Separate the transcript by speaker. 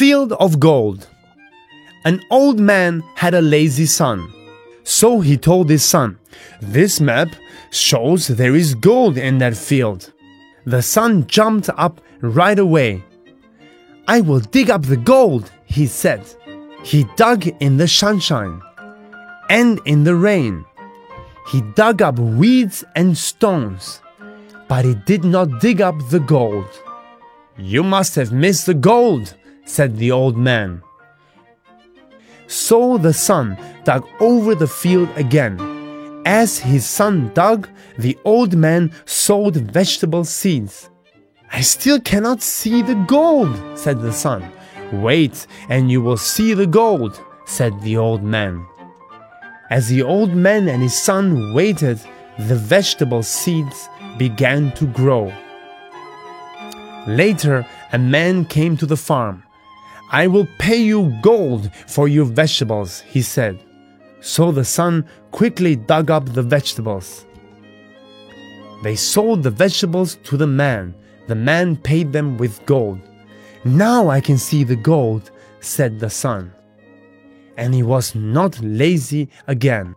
Speaker 1: field of gold. An old man had a lazy son. So he told his son, This map shows there is gold in that field. The son jumped up right away. I will dig up the gold, he said. He dug in the sunshine and in the rain. He dug up weeds and stones, but he did not dig up the gold. You must have missed the gold, said the old man. So the son dug over the field again. As his son dug, the old man sowed vegetable seeds. I still cannot see the gold, said the son. Wait, and you will see the gold, said the old man. As the old man and his son waited, the vegetable seeds began to grow. Later, a man came to the farm. I will pay you gold for your vegetables, he said. So the son quickly dug up the vegetables. They sold the vegetables to the man. The man paid them with gold. Now I can see the gold, said the son. And he was not lazy again.